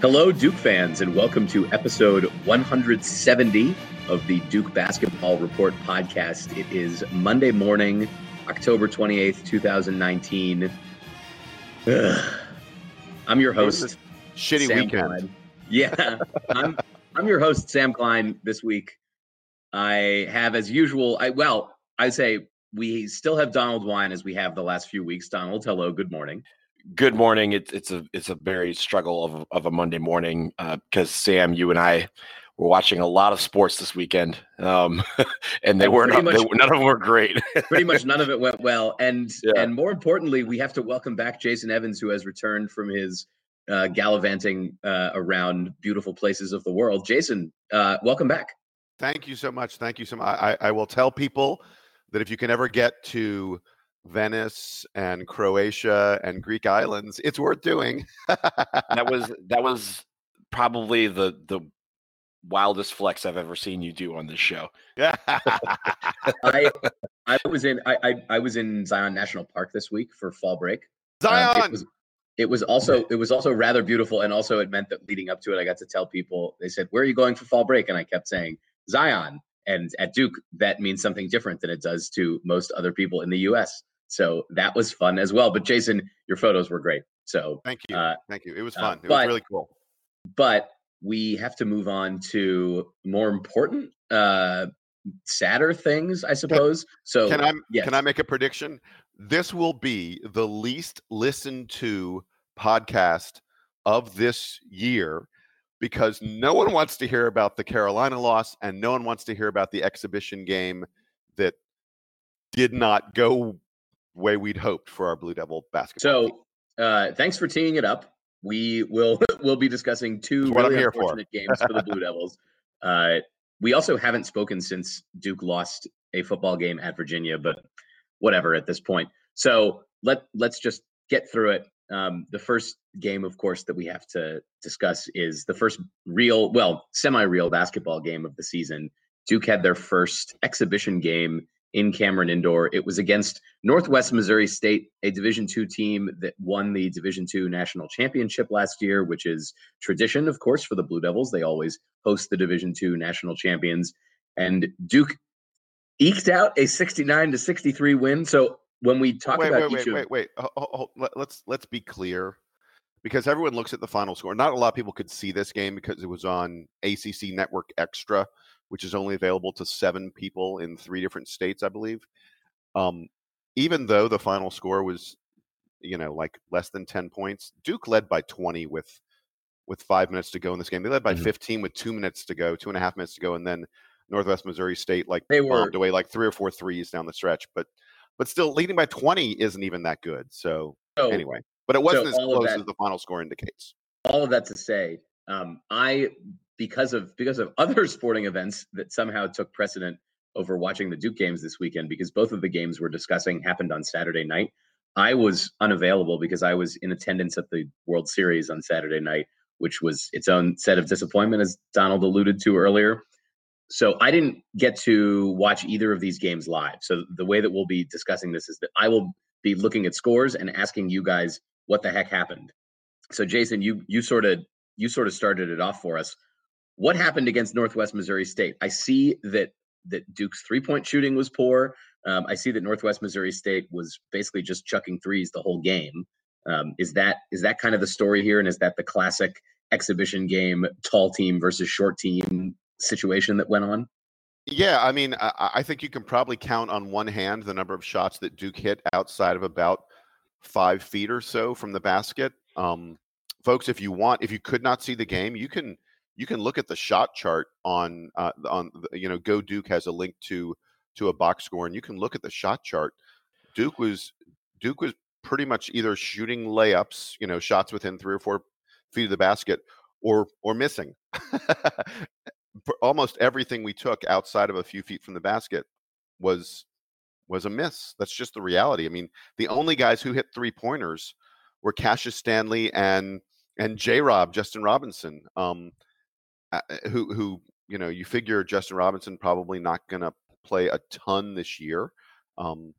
Hello, Duke fans, and welcome to episode 170 of the Duke Basketball Report podcast. It is Monday morning, October 28th, 2019. Ugh. I'm your host. Shitty Sam weekend. Yeah, I'm, I'm your host, Sam Klein. This week, I have, as usual, I well, I say we still have Donald Wine as we have the last few weeks. Donald, hello, good morning. Good morning. It's it's a it's a very struggle of of a Monday morning because Sam, you and I were watching a lot of sports this weekend, um, and they And weren't pretty they, much- none of them were great. pretty much none of it went well and Yeah. and more importantly we have to welcome back jason evans who has returned from his uh, gallivanting uh, around beautiful places of the world jason uh, welcome back Thank you so much. Thank you so much. I, I will tell people that if you can ever get to Venice and Croatia and Greek islands, it's worth doing. that was that was probably the the wildest flex I've ever seen you do on this show. Yeah. i i was in I, I i was in zion national park this week for fall break Um, Zion. it was it was also it was also rather beautiful and also it meant that leading up to it i got to tell people they said where are you going for fall break and i kept saying zion and at duke that means something different than it does to most other people in the us so that was fun as well but jason your photos were great so Thank you. uh, Thank you. It was uh, fun. it was really cool. but we have to move on to more important uh sadder things i suppose so Can I yes. can I make a prediction? This will be the least listened to podcast of this year because no one wants to hear about the Carolina loss and no one wants to hear about the exhibition game that did not go way we'd hoped for our Blue Devil basketball. team. So, uh, thanks for teeing it up. We will we'll be discussing two That's what I'm really here for. unfortunate games for the Blue Devils. Uh, we also haven't spoken since Duke lost a football game at Virginia, but whatever at this point. So let let's just get through it. Um, the first game, of course, that we have to discuss is the first real, well, semi-real basketball game of the season. Duke had their first exhibition game in Cameron Indoor. It was against Northwest Missouri State, a Division two team that won the Division two national championship last year, which is tradition, of course, for the Blue Devils. They always host the Division two national champions. And Duke eked out a 69 to 63 win. So when we talk wait, about wait, each wait, of wait, wait. Ho- ho- let- Let's let's be clear. because everyone looks at the final score. Not a lot of people could see this game because it was on ACC Network Extra, which is only available to seven people in three different states, I believe. Um, even though the final score was, you know, like less than ten points, Duke led by twenty with with five minutes to go in this game. They led by Mhm. 15 with two minutes to go, two and a half minutes to go, and then Northwest Missouri State like They were- away like three or four threes down the stretch. But but still, leading by 20 isn't even that good. So, So- anyway, but it wasn't so as close that- as the final score indicates. all of that to say, um, I because of because of other sporting events that somehow took precedent over watching the Duke games this weekend, because both of the games we're discussing happened on Saturday night. I was unavailable because I was in attendance at the World Series on Saturday night, which was its own set of disappointment, as Donald alluded to earlier. So I didn't get to watch either of these games live. So the way that we'll be discussing this is that I will be looking at scores and asking you guys what the heck happened. So Jason, you you sort of you sort of started it off for us. What happened against Northwest Missouri State? I see that that Duke's three point shooting was poor. Um, I see that Northwest Missouri State was basically just chucking threes the whole game. Um, is that is that kind of the story here, and is that the classic exhibition game, tall team versus short team situation that went on? Yeah, I mean, I, I think you can probably count on one hand the number of shots that Duke hit outside of about five feet or so from the basket. Um, folks, if you want, if you could not see the game, you can you can look at the shot chart on uh, on you know Go Duke has a link to to a box score, and you can look at the shot chart. Duke was Duke was pretty much either shooting layups, you know, shots within three or four feet of the basket, or or missing. Almost everything we took outside of a few feet from the basket was was a miss. That's just the reality. I mean, the only guys who hit three pointers were Cassius Stanley and and J. Rob Justin Robinson, um, who who you know you figure Justin Robinson probably not going to play a ton this year. Um,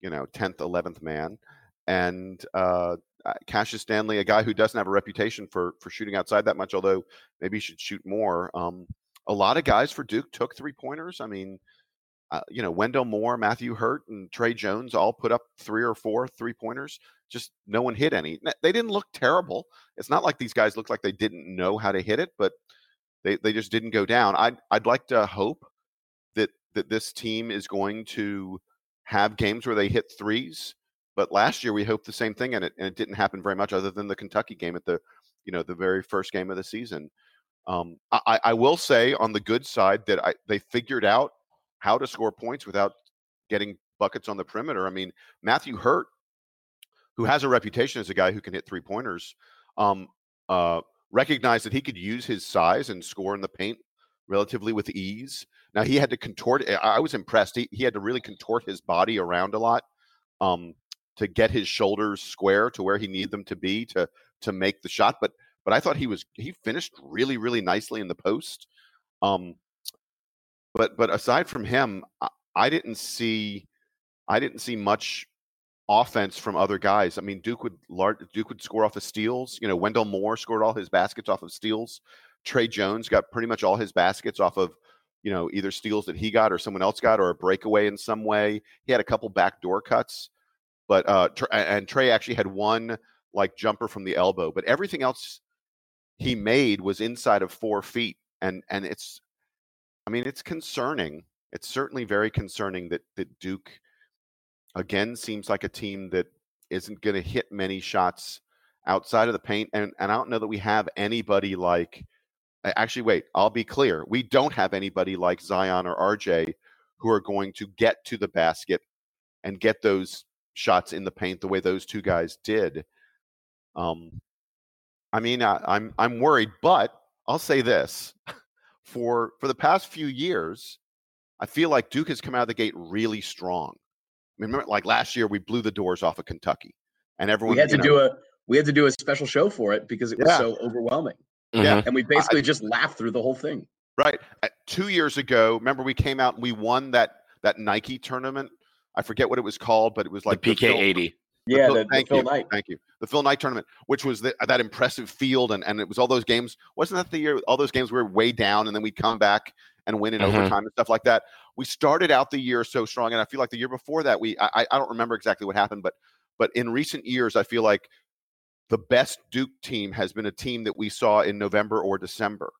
you know, tenth, eleventh man, and uh, uh, Cassius Stanley, a guy who doesn't have a reputation for for shooting outside that much, although maybe he should shoot more. Um, a lot of guys for Duke took three pointers. I mean, uh, you know, Wendell Moore, Matthew Hurt, and Tre Jones all put up three or four three pointers. Just no one hit any. They didn't look terrible. It's not like these guys looked like they didn't know how to hit it, but they, they just didn't go down. I'd I'd like to hope that that this team is going to have games where they hit threes. But last year we hoped the same thing, and it and it didn't happen very much, other than the Kentucky game at the you know the very first game of the season. Um, I, I will say on the good side that I, they figured out how to score points without getting buckets on the perimeter. I mean, Matthew Hurt, who has a reputation as a guy who can hit three pointers, um, uh, recognized that he could use his size and score in the paint relatively with ease. Now he had to contort. I I was impressed. He, he had to really contort his body around a lot um, to get his shoulders square to where he needed them to be to to make the shot. But but I thought he was he finished really really nicely in the post. Um, but but aside from him, I, I didn't see I didn't see much offense from other guys. I mean, Duke would Duke would score off of steals. You know, Wendell Moore scored all his baskets off of steals. Tre Jones got pretty much all his baskets off of you know either steals that he got or someone else got or a breakaway in some way. He had a couple backdoor cuts, but uh, and Tre actually had one like jumper from the elbow, but everything else he made was inside of four feet, and and it's I mean, it's concerning. It's certainly very concerning that that Duke again seems like a team that isn't going to hit many shots outside of the paint, and and I don't know that we have anybody like. Actually, wait. I'll be clear. We don't have anybody like Zion or RJ who are going to get to the basket and get those shots in the paint the way those two guys did. Um, I mean, I, I'm I'm worried, but I'll say this: for for the past few years, I feel like Duke has come out of the gate really strong. I mean, remember, like last year, we blew the doors off of Kentucky, and everyone we had to you do a we had to do a special show for it because it was Yeah. so overwhelming. Yeah. and we basically just laughed through the whole thing. Right. Uh, Two years ago, remember we came out and we won that that Nike tournament. I forget what it was called, but it was like PK Phil- 80. Yeah, the- the thank Phil you, Knight. thank you. The Phil Knight tournament, which was the, that impressive field, and and it was all those games. Wasn't that the year? All those games we were way down, and then we'd come back and win in Mhm. overtime and stuff like that. We started out the year so strong, and I feel like the year before that, we I, I I don't remember exactly what happened, but but in recent years, I feel like the best Duke team has been a team that we saw in November or December.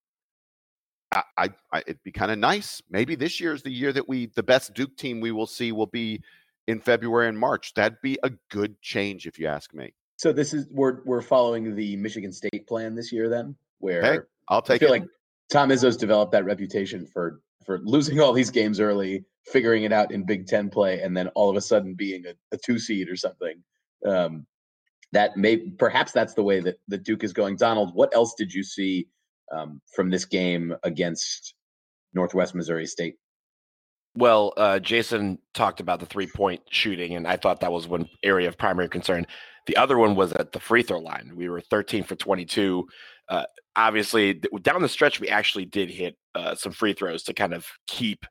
I, I, I it'd be kind of nice. Maybe this year is the year that we the best Duke team we will see will be in February and March. That'd be a good change, if you ask me. So this is we're we're following the Michigan State plan this year, then, where Hey, I'll take I feel it. like Tom Izzo's developed that reputation for for losing all these games early, figuring it out in Big Ten play, and then all of a sudden being a, a two seed or something. Um, that may perhaps that's the way that the Duke is going. Donald, what else did you see um, from this game against Northwest Missouri State? Well, uh, Jason talked about the three point shooting, and I thought that was one area of primary concern. The other one was at the free throw line. We were 13 for 22. Uh, obviously, down the stretch, we actually did hit uh, some free throws to kind of keep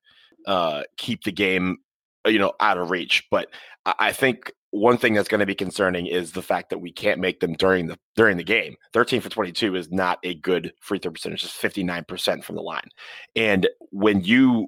uh, keep the game, uh, you know, out of reach. But I, think one thing that's going to be concerning is the fact that we can't make them during the during the game. 13 for 22 is not a good free throw percentage. It's 59% from the line. And when you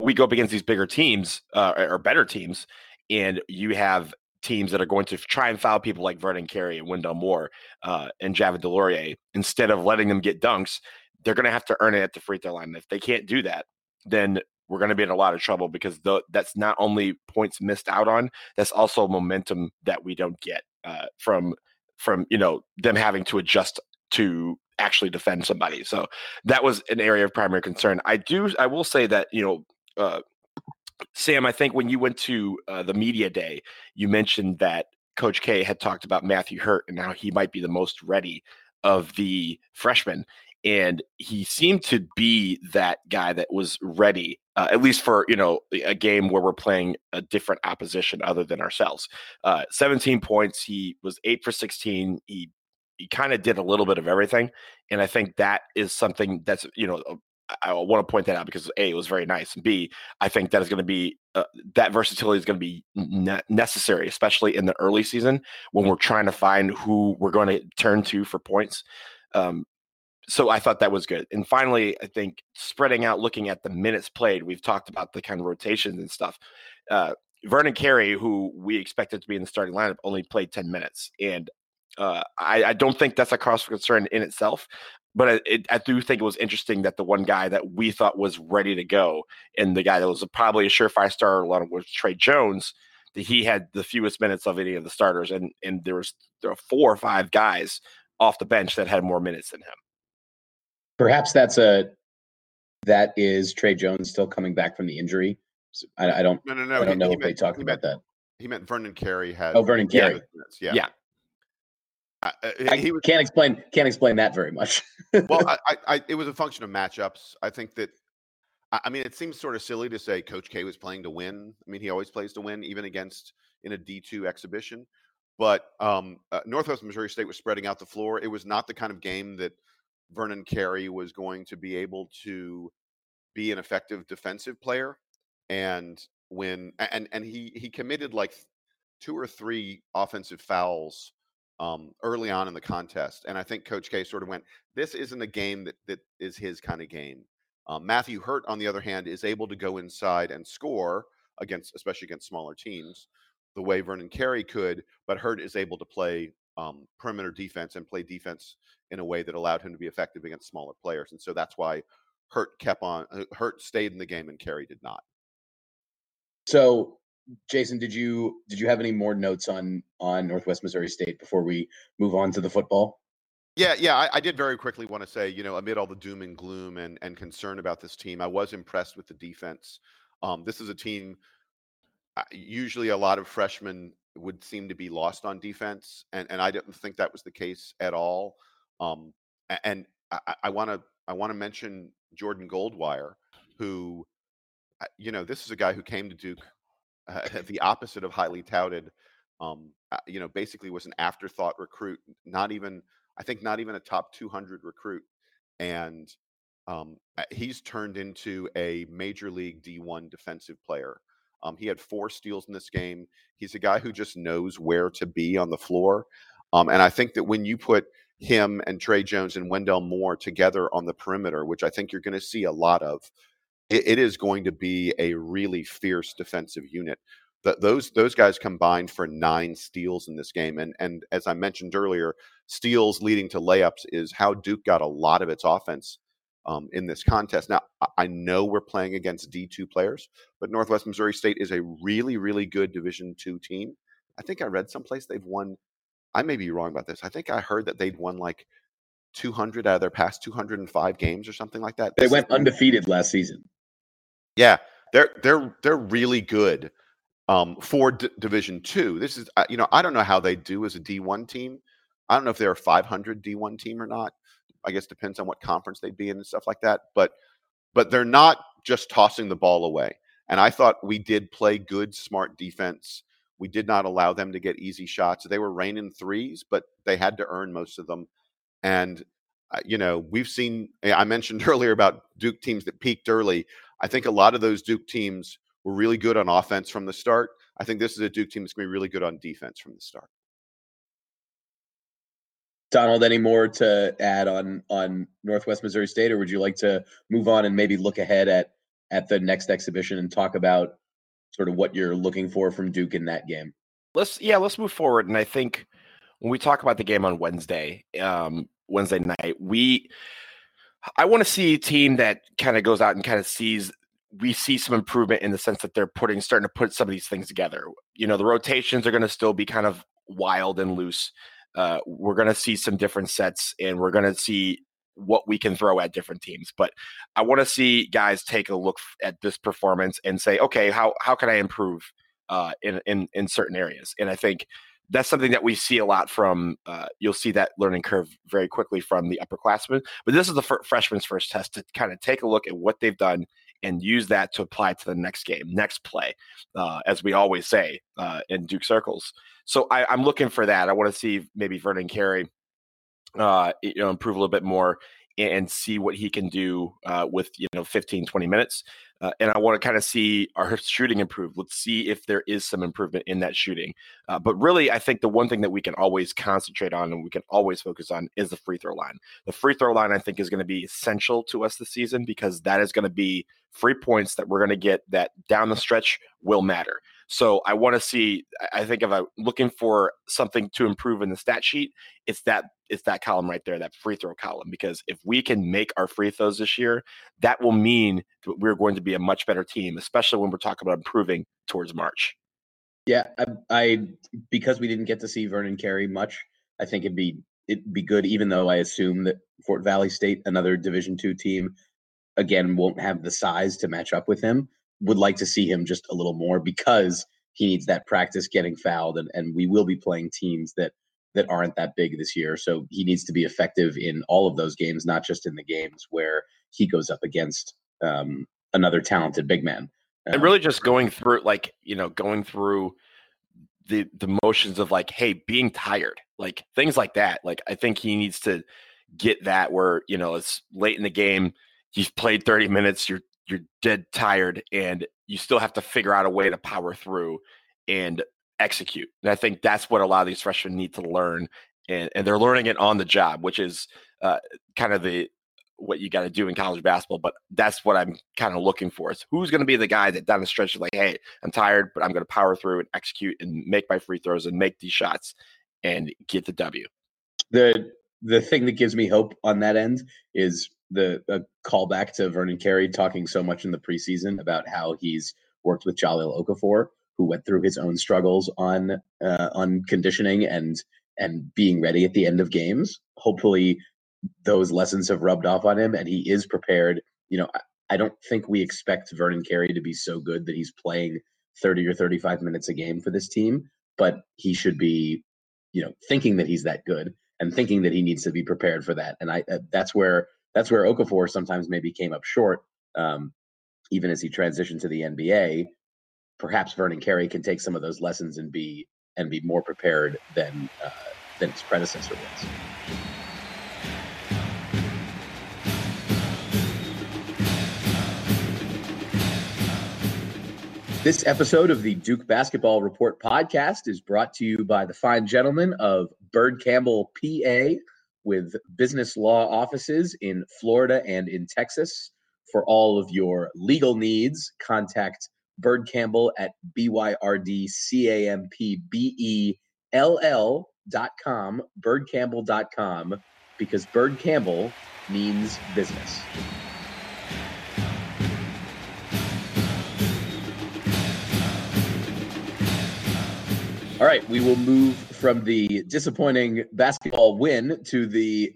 we go up against these bigger teams uh, or better teams, and you have teams that are going to try and foul people like Vernon Carey and Wendell Moore uh, and Javin DeLaurier instead of letting them get dunks. They're going to have to earn it at the free throw line. If they can't do that, then we're going to be in a lot of trouble because the, that's not only points missed out on, that's also momentum that we don't get uh, from from you know them having to adjust to actually defend somebody. So that was an area of primary concern. I do I will say that you know. Uh, Sam, I think when you went to uh, the media day, you mentioned that Coach K had talked about Matthew Hurt and how he might be the most ready of the freshmen. And he seemed to be that guy that was ready, uh, at least for you know a game where we're playing a different opposition other than ourselves. Uh, 17 points. He was eight for 16. He he kind of did a little bit of everything, and I think that is something that's you know I want to point that out because a it was very nice, and b I think that is going to be uh, that versatility is going to be ne- necessary, especially in the early season when we're trying to find who we're going to turn to for points. Um, so I thought that was good. And finally, I think spreading out, looking at the minutes played, we've talked about the kind of rotations and stuff. Uh, Vernon Carey, who we expected to be in the starting lineup, only played 10 minutes. And uh, I, I, don't think that's a cause for concern in itself. But it, it, I do think it was interesting that the one guy that we thought was ready to go, and the guy that was probably a surefire starter along was Tre Jones, that he had the fewest minutes of any of the starters, and and there was there were four or five guys off the bench that had more minutes than him. Perhaps that's a that is Tre Jones still coming back from the injury. So I, I, don't. No, no, no. I don't he, know he if meant, they talked about meant, that. He meant Vernon Carey had. Oh, Vernon Carey. Yeah. Yeah. I he was, can't explain can't explain that very much. well, I, I, it was a function of matchups. I think that. I I mean, it seems sort of silly to say Coach K was playing to win. I mean, he always plays to win, even against in a D two exhibition. But um, uh, Northwest Missouri State was spreading out the floor. It was not the kind of game that Vernon Carey was going to be able to be an effective defensive player. And when and and he he committed like two or three offensive fouls um, early on in the contest, and I think Coach K sort of went, "This isn't a game that that is his kind of game." Um, Matthew Hurt, on the other hand, is able to go inside and score against, especially against smaller teams, the way Vernon Carey could. But Hurt is able to play um, perimeter defense and play defense in a way that allowed him to be effective against smaller players, and so that's why Hurt kept on. uh, Hurt stayed in the game, and Carey did not. So, Jason, did you did you have any more notes on on Northwest Missouri State before we move on to the football? Yeah, yeah, I, I did very quickly want to say, you know, amid all the doom and gloom and and concern about this team, I was impressed with the defense. Um, this is a team. uh, Usually, a lot of freshmen would seem to be lost on defense, and and I didn't think that was the case at all. Um, and I want to I want to mention Jordan Goldwire, who, uh, you know, this is a guy who came to Duke uh, the opposite of highly touted. Um, uh, you know, basically was an afterthought recruit, not even I think not even a top 200 recruit, and um, uh, he's turned into a major league D1 defensive player. Um, he had four steals in this game. He's a guy who just knows where to be on the floor, um, and I think that when you put him and Tre Jones and Wendell Moore together on the perimeter, which I think you're going to see a lot of, it, it is going to be a really fierce defensive unit. That those those guys combined for nine steals in this game, and and as I mentioned earlier, steals leading to layups is how Duke got a lot of its offense um, in this contest. Now I know we're playing against D two players, but Northwest Missouri State is a really really good Division two team. I think I read someplace they've won. I may be wrong about this. I think I heard that they'd won like 200 out of their past 205 games or something like that. They this went undefeated last season. Yeah, they're they're they're really good um, for D- Division Two. This is you know I don't know how they do as a D one team. I don't know if they're a 500 D one team or not. I guess depends on what conference they'd be in and stuff like that. But but they're not just tossing the ball away. And I thought we did play good, smart defense. We did not allow them to get easy shots. They were raining threes, but they had to earn most of them. And uh, you know, we've seen. I mentioned earlier about Duke teams that peaked early. I think a lot of those Duke teams were really good on offense from the start. I think this is a Duke team that's going to be really good on defense from the start. Donald, any more to add on on Northwest Missouri State, or would you like to move on and maybe look ahead at at the next exhibition and talk about sort of what you're looking for from Duke in that game? Let's yeah, let's move forward. And I think when we talk about the game on Wednesday, um, Wednesday night, we I want to see a team that kind of goes out and kind of sees we see some improvement in the sense that they're putting starting to put some of these things together. You know, the rotations are going to still be kind of wild and loose. Uh, we're going to see some different sets, and we're going to see what we can throw at different teams. But I want to see guys take a look at this performance and say, okay, how how can I improve uh, in in in certain areas? And I think that's something that we see a lot from. Uh, you'll see that learning curve very quickly from the upperclassmen. But this is the f- freshman's first test to kind of take a look at what they've done and use that to apply to the next game, next play, uh, as we always say uh, in Duke circles. So I, am looking for that. I want to see maybe Vernon Carey, uh, you know, improve a little bit more and see what he can do uh, with you know 15 20 minutes uh, and i want to kind of see our shooting improve. Let's see if there is some improvement in that shooting uh, but really i think the one thing that we can always concentrate on and we can always focus on is the free throw line. The free throw line i think is going to be essential to us this season because that is going to be free points that we're going to get that down the stretch will matter so I want to see. I think if I'm looking for something to improve in the stat sheet, it's that it's that column right there, that free throw column. Because if we can make our free throws this year, that will mean that we're going to be a much better team, especially when we're talking about improving towards March. Yeah, I, I because we didn't get to see Vernon Carey much. I think it'd be it'd be good, even though I assume that Fort Valley State, another Division two team, again won't have the size to match up with him would like to see him just a little more because he needs that practice getting fouled and, and we will be playing teams that that aren't that big this year. So he needs to be effective in all of those games not just in the games where he goes up against um, another talented big man. Um, and really just going through like you know going through the the motions of like hey being tired like things like that. Like i think he needs to get that where you know it's late in the game you've played 30 minutes you're you're dead tired and you still have to figure out a way to power through and execute. And I think that's what a lot of these freshmen need to learn. And, and they're learning it on the job, which is uh, kind of the what you got to do in college basketball. But that's what I'm kind of looking for is who's going to be the guy that down the stretch is like, hey, I'm tired, but I'm going to power through and execute and make my free throws and make these shots and get the W. The the thing that gives me hope on that end is the a callback to Vernon Carey talking so much in the preseason about how he's worked with Jahlil Okafor, who went through his own struggles on uh, on conditioning and and being ready at the end of games. Hopefully, those lessons have rubbed off on him, and he is prepared. You know, I, I don't think we expect Vernon Carey to be so good that he's playing 30 or 35 minutes a game for this team, but he should be, you know, thinking that he's that good and thinking that he needs to be prepared for that. And I uh, that's where that's where Okafor sometimes maybe came up short, um, even as he transitioned to the NBA. Perhaps Vernon Carey can take some of those lessons and be and be more prepared than uh, than his predecessor was. This episode of the Duke Basketball Report podcast is brought to you by the fine gentlemen of Byrd Campbell, PA, with business law offices in Florida and in Texas. For all of your legal needs, contact Byrd Campbell at B Y R D C A M P B E L L dot com, byrdcampbell.com, because Byrd Campbell means business. All right, we will move from the disappointing basketball win to the,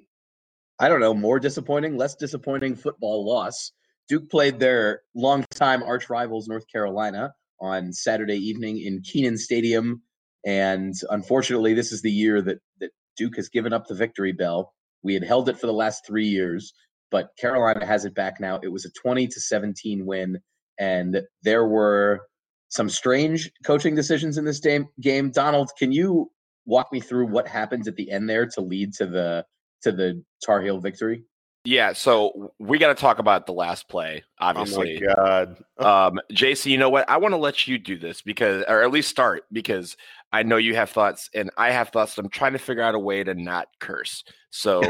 I don't know, more disappointing, less disappointing football loss. Duke played their longtime arch rivals, North Carolina, on Saturday evening in Kenan Stadium. And unfortunately, this is the year that, that Duke has given up the victory bell. We had held it for the last three years, but Carolina has it back now. It was a 20 to 17 win, and there were some strange coaching decisions in this. Game, Donald, can you walk me through what happens at the end there to lead to the to the Tar Heel victory? Yeah, so we got to talk about the last play, obviously. Oh my god. Um, JC, you know what? I want to let you do this because, or at least start because I know you have thoughts and I have thoughts. I'm trying to figure out a way to not curse. So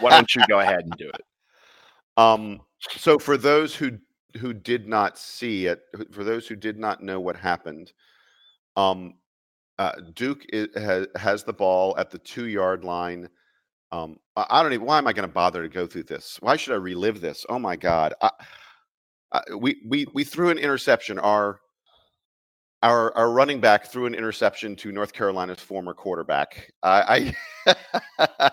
why don't you go ahead and do it? Um, so for those who who did not see it, for those who did not know what happened, um, uh, Duke is, has has the ball at the two yard line. Um, I, don't even. Why am I going to bother to go through this? Why should I relive this? Oh my God! I, I, we we we threw an interception. Our our our running back threw an interception to North Carolina's former quarterback. I, I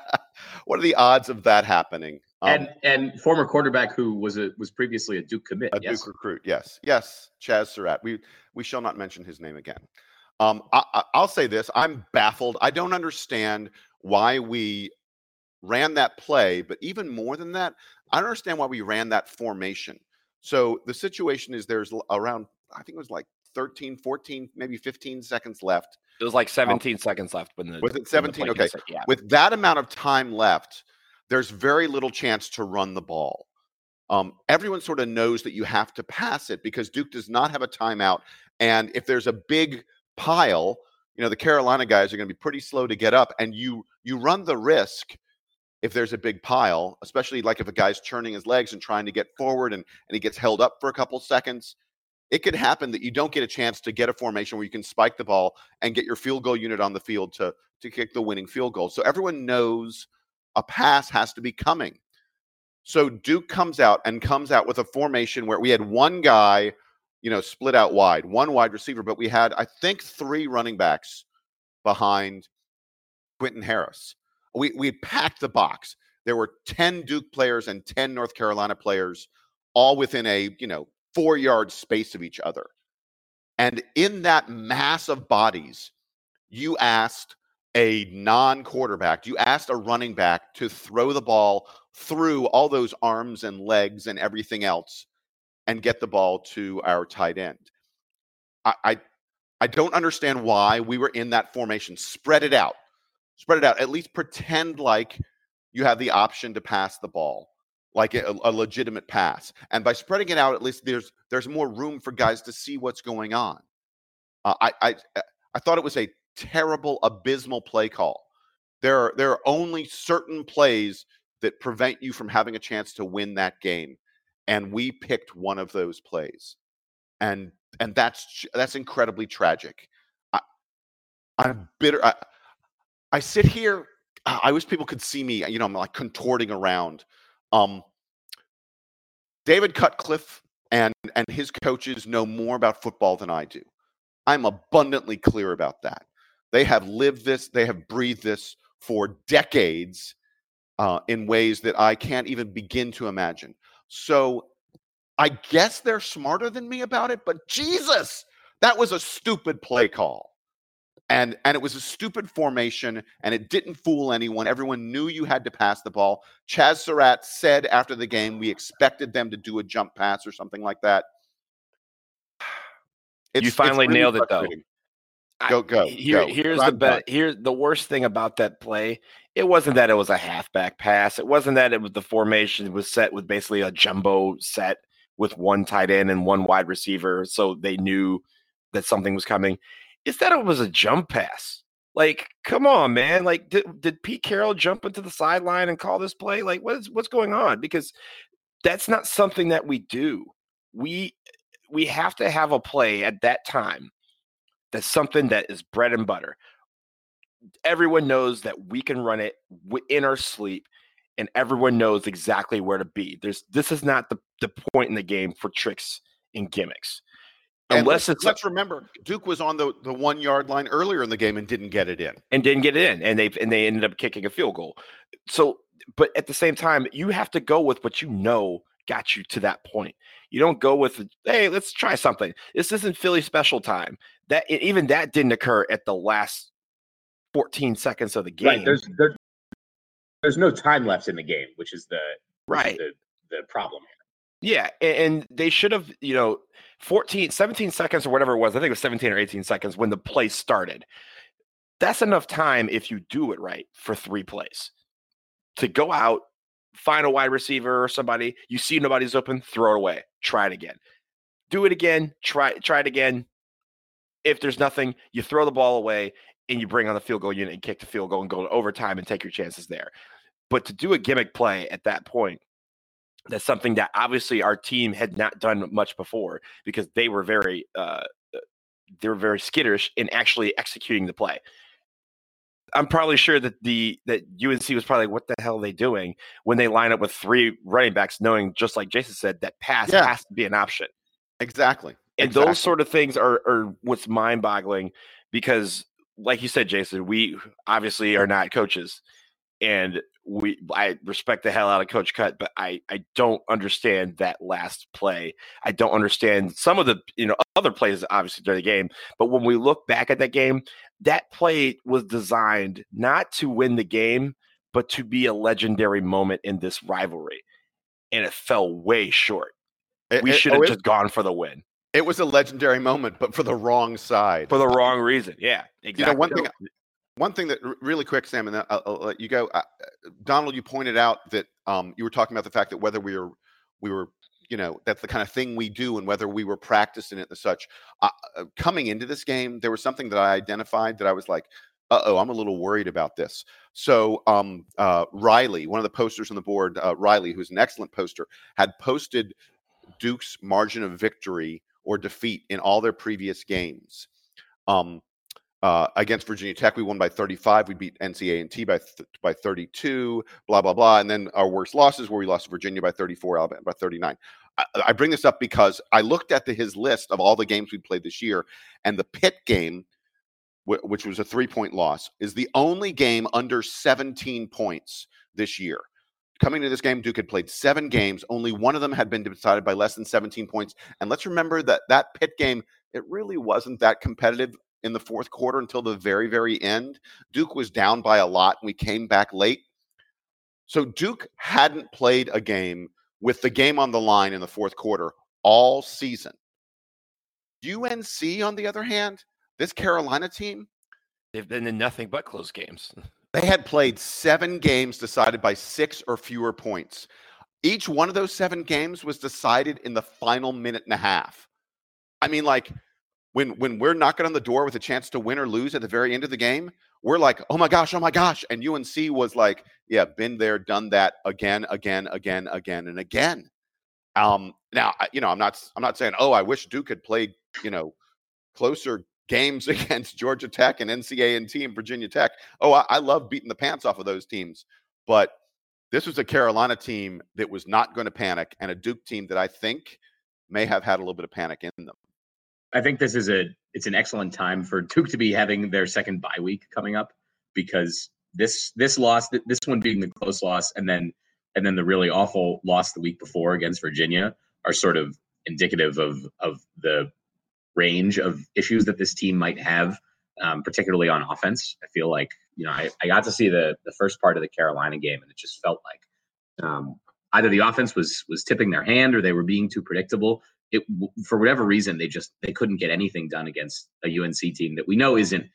what are the odds of that happening? Um, and and former quarterback who was a was previously a Duke commit, a yes? Duke recruit. Yes, yes, Chaz Surratt. We we shall not mention his name again. Um, I, I'll say this: I'm baffled. I don't understand why we ran that play, but even more than that, I don't understand why we ran that formation. So the situation is there's around I think it was like 13, 14, maybe 15 seconds left. It was like 17 um, seconds left when the with it 17. Okay, yeah. With that amount of time left, there's very little chance to run the ball. Um, everyone sort of knows that you have to pass it because Duke does not have a timeout. And if there's a big pile, you know the Carolina guys are going to be pretty slow to get up, and you you run the risk if there's a big pile, especially like if a guy's churning his legs and trying to get forward and, and he gets held up for a couple seconds, it could happen that you don't get a chance to get a formation where you can spike the ball and get your field goal unit on the field to, to kick the winning field goal. So everyone knows a pass has to be coming. So Duke comes out and comes out with a formation where we had one guy, you know, split out wide, one wide receiver, but we had, I think, three running backs behind Quentin Harris. We we packed the box. There were 10 Duke players and 10 North Carolina players, all within a, you know, four yard space of each other. And in that mass of bodies, you asked a non quarterback, you asked a running back to throw the ball through all those arms and legs and everything else and get the ball to our tight end. I, I, I don't understand why we were in that formation. Spread it out. Spread it out. At least pretend like you have the option to pass the ball, like a, a legitimate pass. And by spreading it out, at least there's there's more room for guys to see what's going on. Uh, I, I I thought it was a terrible, abysmal play call. There are there are only certain plays that prevent you from having a chance to win that game, and we picked one of those plays, and and that's that's incredibly tragic. I, I'm bitter. I, I sit here. I wish people could see me. You know, I'm like contorting around. Um, David Cutcliffe and and his coaches know more about football than I do. I'm abundantly clear about that. They have lived this, they have breathed this for decades uh, in ways that I can't even begin to imagine. So I guess they're smarter than me about it, but Jesus, that was a stupid play call. And, and it was a stupid formation and it didn't fool anyone. Everyone knew you had to pass the ball. Chaz Surratt said after the game, we expected them to do a jump pass or something like that. It's, you finally really nailed it though. Go go. Here, go. here's the bet. Here's the worst thing about that play. It uh-huh. wasn't that it was a halfback pass. It wasn't that it was the formation was set with basically a jumbo set with one tight end and one wide receiver, so they knew that something was coming. It's that it was a jump pass. Like, come on, man. Like, did, did Pete Carroll jump into the sideline and call this play? Like, what is what's going on? Because that's not something that we do. We we have to have a play at that time that's something that is bread and butter. Everyone knows that we can run it in our sleep and everyone knows exactly where to be. There's this is not the, the point in the game for tricks and gimmicks. Unless let's, let's remember, Duke was on the, the one yard line earlier in the game and didn't get it in, and didn't get it in, and they and they ended up kicking a field goal. So, but at the same time, you have to go with what you know got you to that point. You don't go with, hey, let's try something. This isn't Philly special time. That even that didn't occur at the last 14 seconds of the game. Right. There's there, there's no time left in the game, which is the right is the, the problem. Yeah, and they should have, you know, 14, 17 seconds or whatever it was. I think it was 17 or 18 seconds when the play started. That's enough time if you do it right for three plays to go out, find a wide receiver or somebody. You see nobody's open, throw it away. Try it again. Do it again. Try try it again. If there's nothing, you throw the ball away and you bring on the field goal unit and kick the field goal and go to overtime and take your chances there. But to do a gimmick play at that point, that's something that obviously our team had not done much before because they were very uh, uh they were very skittish in actually executing the play. I'm probably sure that the that UNC was probably like, what the hell are they doing when they line up with three running backs, knowing just like Jason said that pass yeah. has to be an option. Exactly. And exactly. those sort of things are are what's mind boggling because, like you said, Jason, we obviously are not coaches, and we I respect the hell out of Coach Cut, but I I don't understand that last play. I don't understand some of the you know other plays obviously during the game, but when we look back at that game, that play was designed not to win the game, but to be a legendary moment in this rivalry, and it fell way short. It, we should oh, have oh, just gone for the win. It was a legendary moment, but for the wrong side. For the wrong reason. Yeah, exactly. You know, one thing one thing that really quick, Sam, and I'll, I'll let you go. Uh, Donald, you pointed out that um, you were talking about the fact that whether we were we were you know that's the kind of thing we do and whether we were practicing it and such uh, coming into this game there was something that i identified that i was like uh-oh i'm a little worried about this so um, uh, riley one of the posters on the board uh, riley who's an excellent poster had posted duke's margin of victory or defeat in all their previous games um, uh, against Virginia Tech, we won by 35. We beat NCA and T by th- by 32. Blah blah blah. And then our worst losses, where we lost Virginia by 34, Alabama by 39. I, I bring this up because I looked at the, his list of all the games we played this year, and the Pitt game, w- which was a three point loss, is the only game under 17 points this year. Coming to this game, Duke had played seven games. Only one of them had been decided by less than 17 points. And let's remember that that Pitt game, it really wasn't that competitive in the fourth quarter until the very, very end. Duke was down by a lot and we came back late. So Duke hadn't played a game with the game on the line in the fourth quarter all season. UNC, on the other hand, this Carolina team, they've been in nothing but close games. They had played seven games decided by six or fewer points. Each one of those seven games was decided in the final minute and a half. I mean, like when when we're knocking on the door with a chance to win or lose at the very end of the game, we're like, oh my gosh, oh my gosh. And UNC was like, yeah, been there, done that again, again, again, again, and again. Um, now, you know, I'm not I'm not saying, oh, I wish Duke had played, you know, closer games against Georgia Tech and NCA and T and Virginia Tech. Oh, I, I love beating the pants off of those teams. But this was a Carolina team that was not going to panic and a Duke team that I think may have had a little bit of panic in them. I think this is a it's an excellent time for Duke to be having their second bye week coming up because this this loss this one being the close loss and then and then the really awful loss the week before against Virginia are sort of indicative of of the range of issues that this team might have, um, particularly on offense. I feel like you know I, I got to see the the first part of the Carolina game and it just felt like um, either the offense was was tipping their hand or they were being too predictable it for whatever reason they just they couldn't get anything done against a UNC team that we know isn't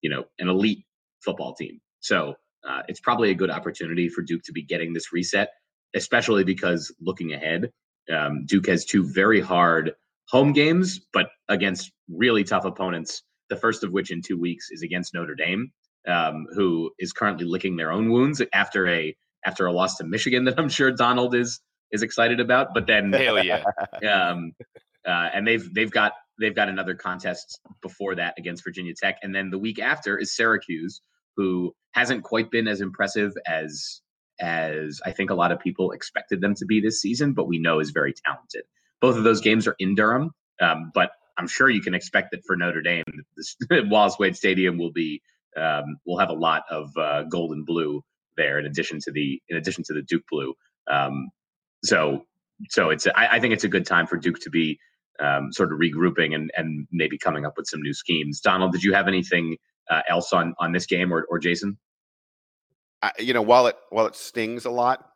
you know an elite football team. So uh, it's probably a good opportunity for Duke to be getting this reset, especially because looking ahead, um, Duke has two very hard home games, but against really tough opponents. The first of which in two weeks is against Notre Dame, um, who is currently licking their own wounds after a after a loss to Michigan that I'm sure Donald is is excited about. But then, hell yeah, um, uh, and they've they've got they've got another contest before that against Virginia Tech, and then the week after is Syracuse, who hasn't quite been as impressive as as I think a lot of people expected them to be this season, but we know is very talented. Both of those games are in Durham, um, but I'm sure you can expect that for Notre Dame, this Wallace Wade Stadium will be um, will have a lot of uh, gold and blue there, in addition to the in addition to the Duke blue. Um, so so it's I, I, think it's a good time for Duke to be um, sort of regrouping and and maybe coming up with some new schemes. Donald, did you have anything uh, else on on this game or or Jason? I, you know, while it while it stings a lot,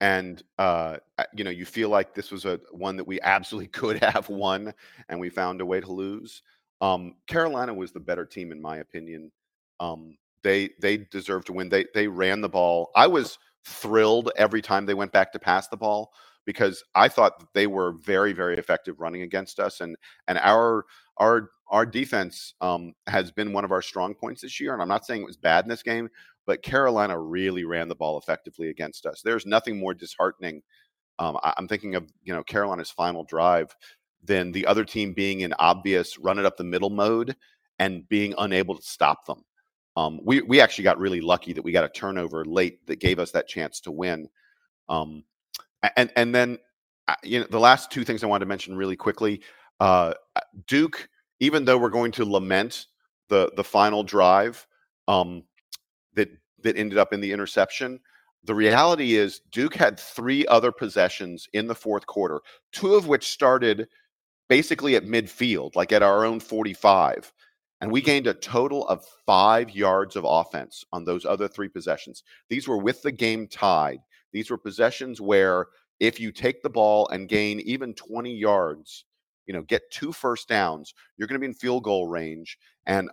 and uh, you know, you feel like this was a one that we absolutely could have won, and we found a way to lose. Um, Carolina was the better team, in my opinion. Um, they they deserved to win. They they ran the ball. I was thrilled every time they went back to pass the ball because I thought they were very very effective running against us, and and our our our defense um, has been one of our strong points this year. And I'm not saying it was bad in this game, but Carolina really ran the ball effectively against us. There's nothing more disheartening. Um, I, I'm thinking of you know Carolina's final drive than the other team being in obvious run it up the middle mode and being unable to stop them. Um, we we actually got really lucky that we got a turnover late that gave us that chance to win. Um, and and then uh, you know the last two things I wanted to mention really quickly. Uh, uh, Duke, even though we're going to lament the the final drive um, that that ended up in the interception, the reality is Duke had three other possessions in the fourth quarter, two of which started basically at midfield, like at our own 45. And we gained a total of five yards of offense on those other three possessions. These were with the game tied. These were possessions where if you take the ball and gain even 20 yards, you know, get two first downs, you're going to be in field goal range. And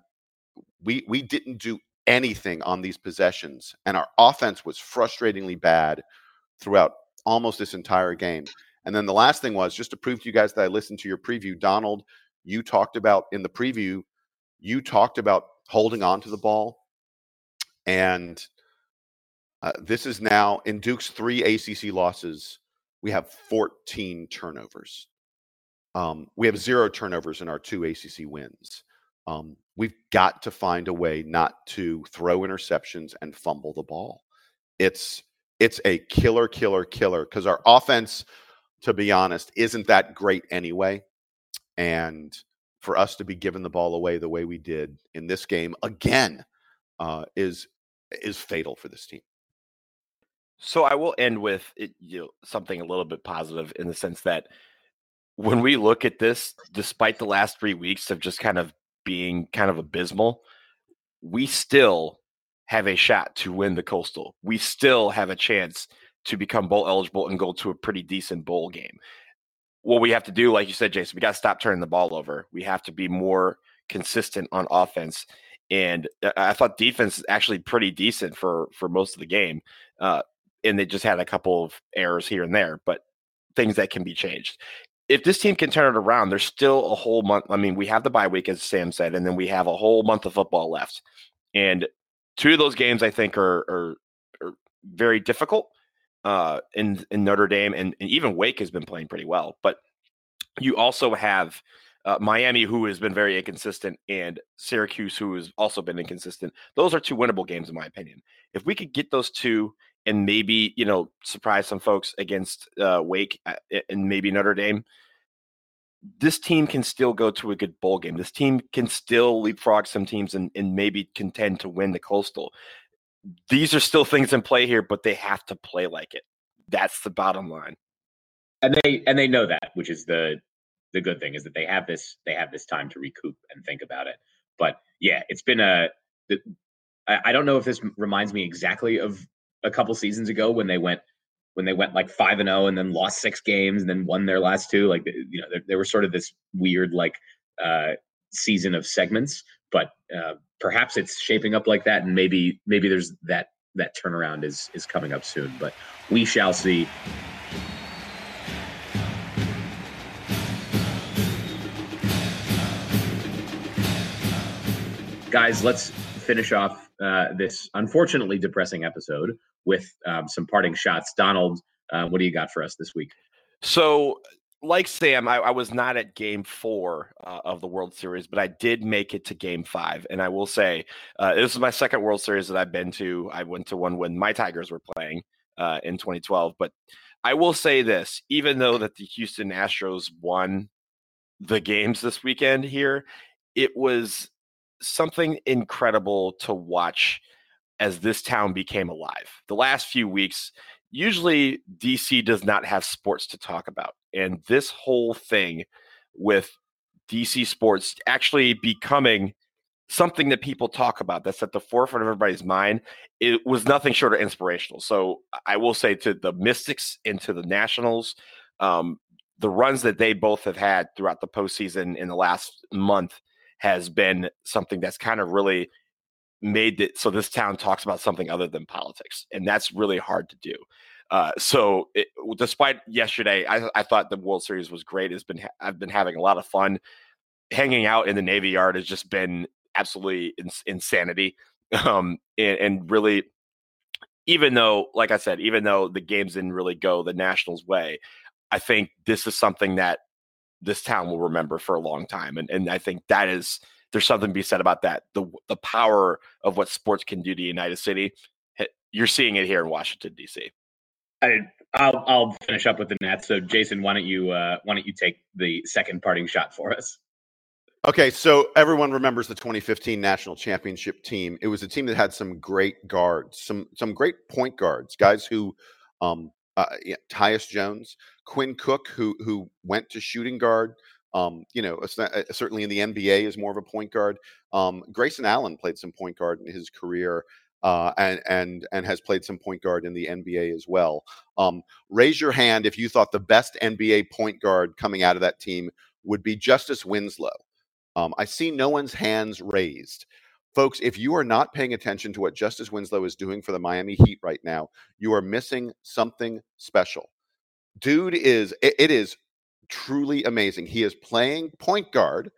we we didn't do anything on these possessions, and our offense was frustratingly bad throughout almost this entire game. And then the last thing was just to prove to you guys that I listened to your preview, Donald. You talked about in the preview you talked about holding on to the ball, and uh, this is now in Duke's three ACC losses. We have 14 turnovers. Um, we have zero turnovers in our two ACC wins. Um, we've got to find a way not to throw interceptions and fumble the ball. It's it's a killer, killer, killer because our offense, to be honest, isn't that great anyway. And for us to be giving the ball away the way we did in this game again uh, is is fatal for this team. So I will end with it, you know, something a little bit positive in the sense that when we look at this, despite the last three weeks of just kind of being kind of abysmal, we still have a shot to win the Coastal. We still have a chance to become bowl eligible and go to a pretty decent bowl game what we have to do, like you said, Jason, we got to stop turning the ball over. We have to be more consistent on offense. And uh, I thought defense is actually pretty decent for for most of the game. Uh, and they just had a couple of errors here and there, but things that can be changed. If this team can turn it around, there's still a whole month. I mean, we have the bye week, as Sam said, and then we have a whole month of football left. And two of those games, I think, are, are, are very difficult uh, in in Notre Dame, and, and, even Wake has been playing pretty well. But you also have uh, Miami, who has been very inconsistent, and Syracuse, who has also been inconsistent. Those are two winnable games, in my opinion. If we could get those two, and maybe you know surprise some folks against uh, Wake uh, and maybe Notre Dame. This team can still go to a good bowl game. This team can still leapfrog some teams and, and maybe contend to win the Coastal these are still things in play here, but they have to play like it. That's the bottom line. And they and they know that, which is the the good thing is that they have this they have this time to recoup and think about it. But yeah, it's been a. I, I don't know if this reminds me exactly of a couple seasons ago when they went when they went like five and zero oh and then lost six games and then won their last two. Like you know, there, there was sort of this weird like uh, season of segments. But uh, perhaps it's shaping up like that, and maybe maybe there's that that turnaround is is coming up soon. But we shall see. Guys, let's finish off uh, this unfortunately depressing episode with um, some parting shots. Donald, uh, what do you got for us this week? So like Sam, I, I, was not at game four uh, of the World Series, but I did make it to game five. And I will say, uh, this is my second World Series that I've been to. I went to one when my Tigers were playing uh, in 2012. But I will say this even though that the Houston Astros won the games this weekend here, it was something incredible to watch as this town became alive. The last few weeks, usually DC does not have sports to talk about. And this whole thing with DC sports actually becoming something that people talk about that's at the forefront of everybody's mind, it was nothing short of inspirational. So I will say to the Mystics and to the Nationals, um, the runs that they both have had throughout the postseason in the last month has been something that's kind of really made it so this town talks about something other than politics, and that's really hard to do. Uh, so, it, despite yesterday, I, I, thought the World Series was great. It's been I've been having a lot of fun. Hanging out in the Navy Yard has just been absolutely ins- insanity, um, and, and really, even though, like I said, even though the games didn't really go the Nationals' way, I think this is something that this town will remember for a long time, and and I think that is there's something to be said about that. The the power of what sports can do to United City. You're seeing it here in Washington D.C. I, I'll I'll finish up with the Nats. So Jason, why don't you uh, why don't you take the second parting shot for us? Okay, so everyone remembers the 2015 national championship team. It was a team that had some great guards, some some great point guards, guys who, um, uh, yeah, Tyus Jones, Quinn Cook, who who went to shooting guard. Um, you know, uh, certainly in the NBA is more of a point guard. Um, Grayson Allen played some point guard in his career uh, and and and has played some point guard in the NBA as well. Um, raise your hand if you thought the best NBA point guard coming out of that team would be Justise Winslow. Um, I see no one's hands raised. Folks, if you are not paying attention to what Justise Winslow is doing for the Miami Heat right now, you are missing something special. Dude is it, it is truly amazing. He is playing point guard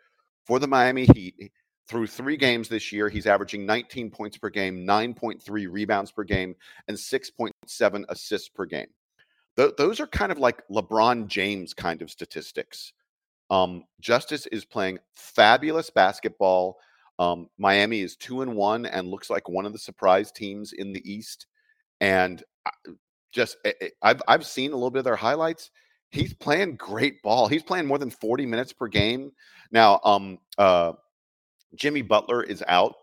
for the Miami Heat through three games this year, he's averaging 19 points per game, 9.3 rebounds per game, and 6.7 assists per game. Th- those are kind of like LeBron James kind of statistics. Um, Justise is playing fabulous basketball. Um, Miami is two and one and looks like one of the surprise teams in the East. And just eh, eh, I've I've seen a little bit of their highlights. He's playing great ball. He's playing more than 40 minutes per game. Now, um, uh, Jimmy Butler is out.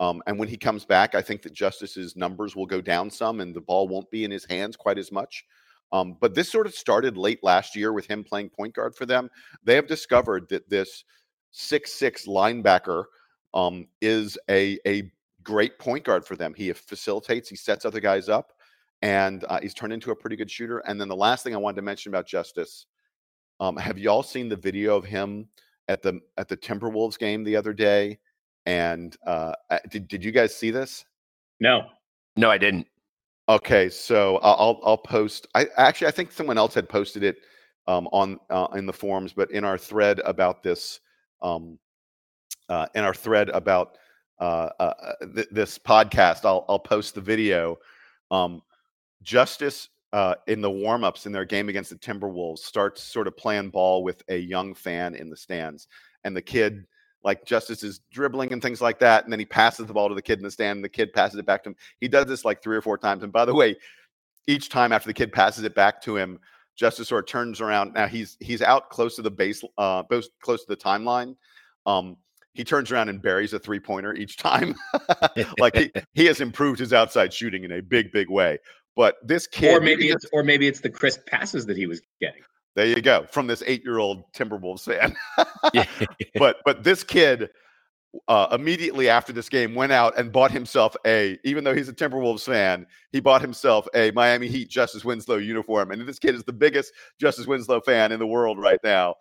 Um, and when he comes back, I think that Justise's numbers will go down some and the ball won't be in his hands quite as much. Um, but this sort of started late last year with him playing point guard for them. They have discovered that this six-six linebacker um, is a, a great point guard for them. He facilitates, he sets other guys up, and uh, he's turned into a pretty good shooter. And then the last thing I wanted to mention about Justise um, have y'all seen the video of him at the at the Timberwolves game the other day, and uh, did did you guys see this? No, no, I didn't. Okay, so I'll I'll post. I actually I think someone else had posted it um, on uh, in the forums, but in our thread about this, um, uh, in our thread about uh, uh, uh th- this podcast, I'll I'll post the video. Um, Justise uh, in the warmups in their game against the Timberwolves starts sort of playing ball with a young fan in the stands, and the kid like Justise is dribbling and things like that, and then he passes the ball to the kid in the stand, and the kid passes it back to him. He does this like three or four times, and by the way, each time after the kid passes it back to him, Justise sort of turns around. Now he's he's out close to the base, uh, close to the timeline. Um, he turns around and buries a three pointer each time. like he, he has improved his outside shooting in a big, big way. But this kid, or maybe it's or maybe it's the crisp passes that he was getting. There you go, from this eight-year-old Timberwolves fan. but but this kid uh, immediately after this game went out and bought himself a, even though he's a Timberwolves fan, he bought himself a Miami Heat Justise Winslow uniform, and this kid is the biggest Justise Winslow fan in the world right now.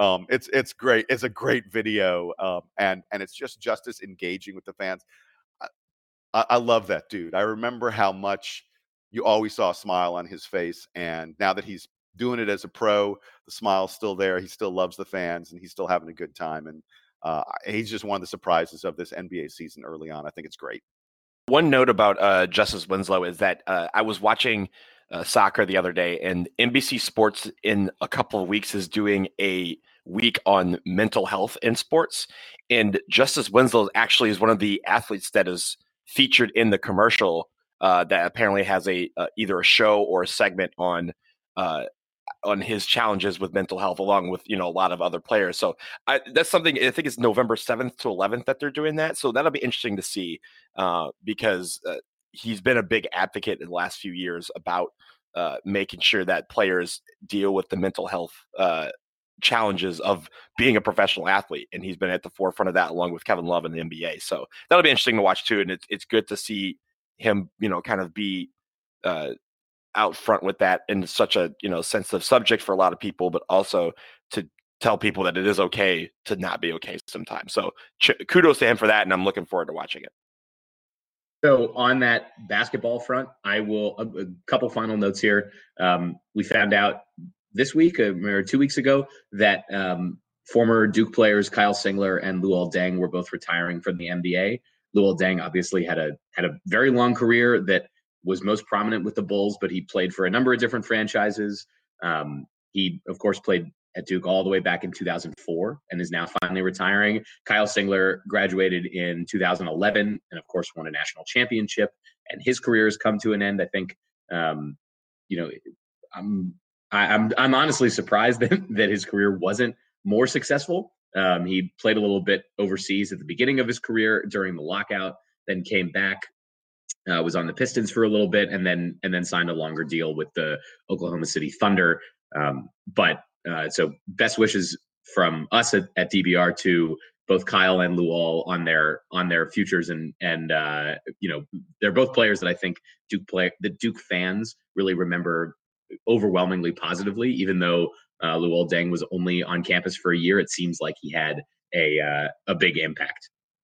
Um, it's it's great. It's a great video, um, and and it's just Justise engaging with the fans. I, I love that dude. I remember how much you always saw a smile on his face. And now that he's doing it as a pro, the smile's still there. He still loves the fans and he's still having a good time. And uh, he's just one of the surprises of this NBA season early on. I think it's great. One note about uh, Justise Winslow is that uh, I was watching uh, soccer the other day, and NBC Sports in a couple of weeks is doing a week on mental health in sports. And Justise Winslow actually is one of the athletes that is featured in the commercial uh, that apparently has a uh, either a show or a segment on uh, on his challenges with mental health, along with you know a lot of other players. So I, that's something I think it's November seventh to eleventh that they're doing that. So that'll be interesting to see uh, because uh, he's been a big advocate in the last few years about uh, making sure that players deal with the mental health challenges of being a professional athlete, and he's been at the forefront of that along with Kevin Love in the NBA. So that'll be interesting to watch too, and it's it's good to see him, you know, kind of be uh, out front with that in such a you know sensitive subject for a lot of people, but also to tell people that it is okay to not be okay sometimes. So ch- kudos to him for that, and I'm looking forward to watching it. So on that basketball front, I will a, a couple final notes here. Um, we found out this week uh, or two weeks ago that um, former Duke players Kyle Singler and Luol Deng were both retiring from the NBA. Luol Deng obviously had a had a very long career that was most prominent with the Bulls, but he played for a number of different franchises. Um, he, of course, played at Duke all the way back in 2004 and is now finally retiring. Kyle Singler graduated in 2011 and, of course, won a national championship. And his career has come to an end. I think, um, you know, I'm I, am I'm, I'm honestly surprised that that his career wasn't more successful. Um, he played a little bit overseas at the beginning of his career during the lockout, then came back uh, was on the Pistons for a little bit, and then and then signed a longer deal with the Oklahoma City Thunder. Um, but uh, so best wishes from us at, at, DBR to both Kyle and Luol on their on their futures, and and uh, you know they're both players that I think Duke play the Duke fans really remember overwhelmingly positively. Even though uh, Luol Deng was only on campus for a year, it seems like he had a uh, a big impact.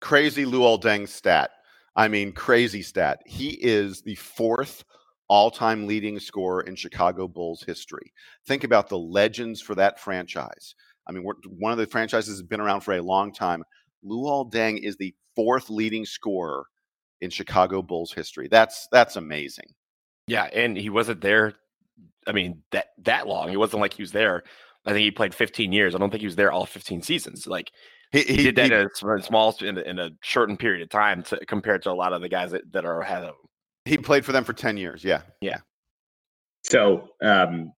Crazy Luol Deng stat I mean, crazy stat. He is the fourth all time leading scorer in Chicago Bulls history. Think about the legends for that franchise. I mean, one of the franchises has been around for a long time. Luol Deng is the fourth leading scorer in Chicago Bulls history. That's that's amazing. Yeah, and he wasn't there. I mean, that that long. It wasn't like he was there. I think he played 15 years. I don't think he was there all 15 seasons. Like he, he, he did that he, in a small in a, in a shortened period of time to, compared to a lot of the guys that, that are ahead of him. He played for them for 10 years. Yeah. Yeah. So, um,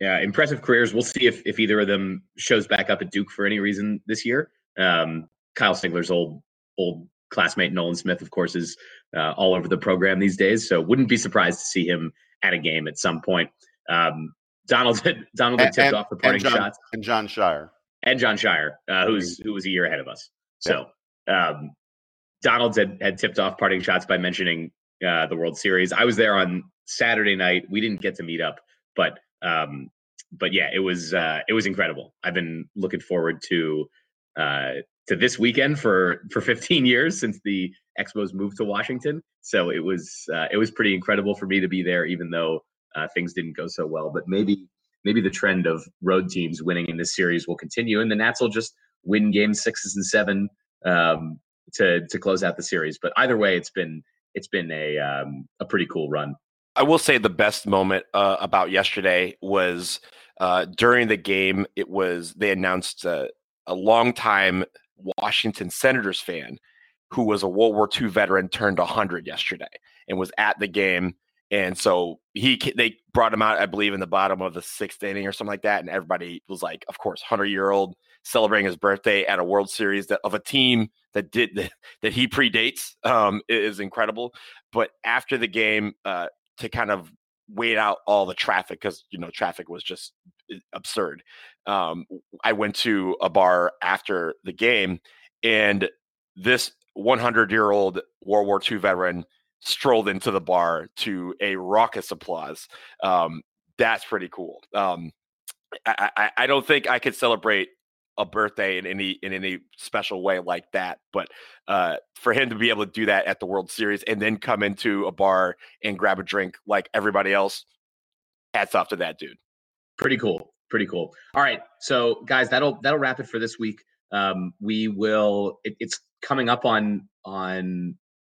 yeah, impressive careers. We'll see if, if either of them shows back up at Duke for any reason this year. Um, Kyle Singler's old old classmate Nolan Smith, of course, is uh, all over the program these days. So wouldn't be surprised to see him at a game at some point. Um, Donald had, Donald had tipped and, off the parting Jon, shots, and Jon Scheyer, and Jon Scheyer, uh, who's who was a year ahead of us. So um, Donald's had, had tipped off parting shots by mentioning uh, the World Series. I was there on Saturday night. We didn't get to meet up, but um, but yeah, it was uh, it was incredible. I've been looking forward to uh, to this weekend for for 15 years since the Expos moved to Washington. So it was uh, it was pretty incredible for me to be there, even though uh, things didn't go so well. But maybe maybe the trend of road teams winning in this series will continue, and the Nats will just win game sixes and seven um, to to close out the series. But either way, it's been it's been a um, a pretty cool run. I will say the best moment uh, about yesterday was uh, during the game. It was they announced a, a longtime Washington Senators fan who was a World War II veteran turned 100 yesterday and was at the game and so he they brought him out, I believe, in the bottom of the sixth inning or something like that. And everybody was like, of course, hundred year old celebrating his birthday at a World Series that of a team that did that, that he predates um, is incredible. But after the game, uh, to kind of wait out all the traffic because you know traffic was just absurd. Um, I went to a bar after the game, and this 100 year old World War II veteran strolled into the bar to a raucous applause. Um, that's pretty cool. Um, I, I, I, don't think I could celebrate a birthday in any in any special way like that, but uh, for him to be able to do that at the World Series and then come into a bar and grab a drink like everybody else, hats off to that dude. Pretty cool. Pretty cool. All right, so guys, that'll that'll wrap it for this week. Um, we will. It, it's coming up on on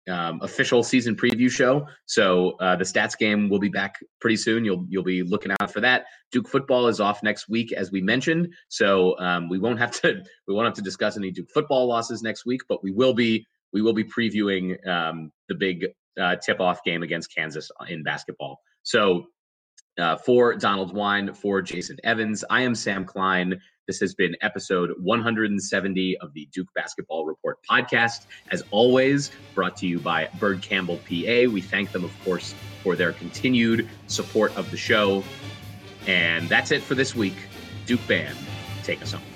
um, official season preview show. So uh, the stats game will be back pretty soon. You'll you'll be looking out for that. Duke football is off next week, as we mentioned. So um, we won't have to we won't have to discuss any Duke football losses next week, but we will be we will be previewing um, the big uh, tip off game against Kansas in basketball. So uh, for Donald Wine, for Jason Evans, I am Sam Klein. This has been episode 170 of the Duke Basketball Report podcast. As always, brought to you by Byrd Campbell PA. We thank them, of course, for their continued support of the show. And that's it for this week. Duke Band, take us home.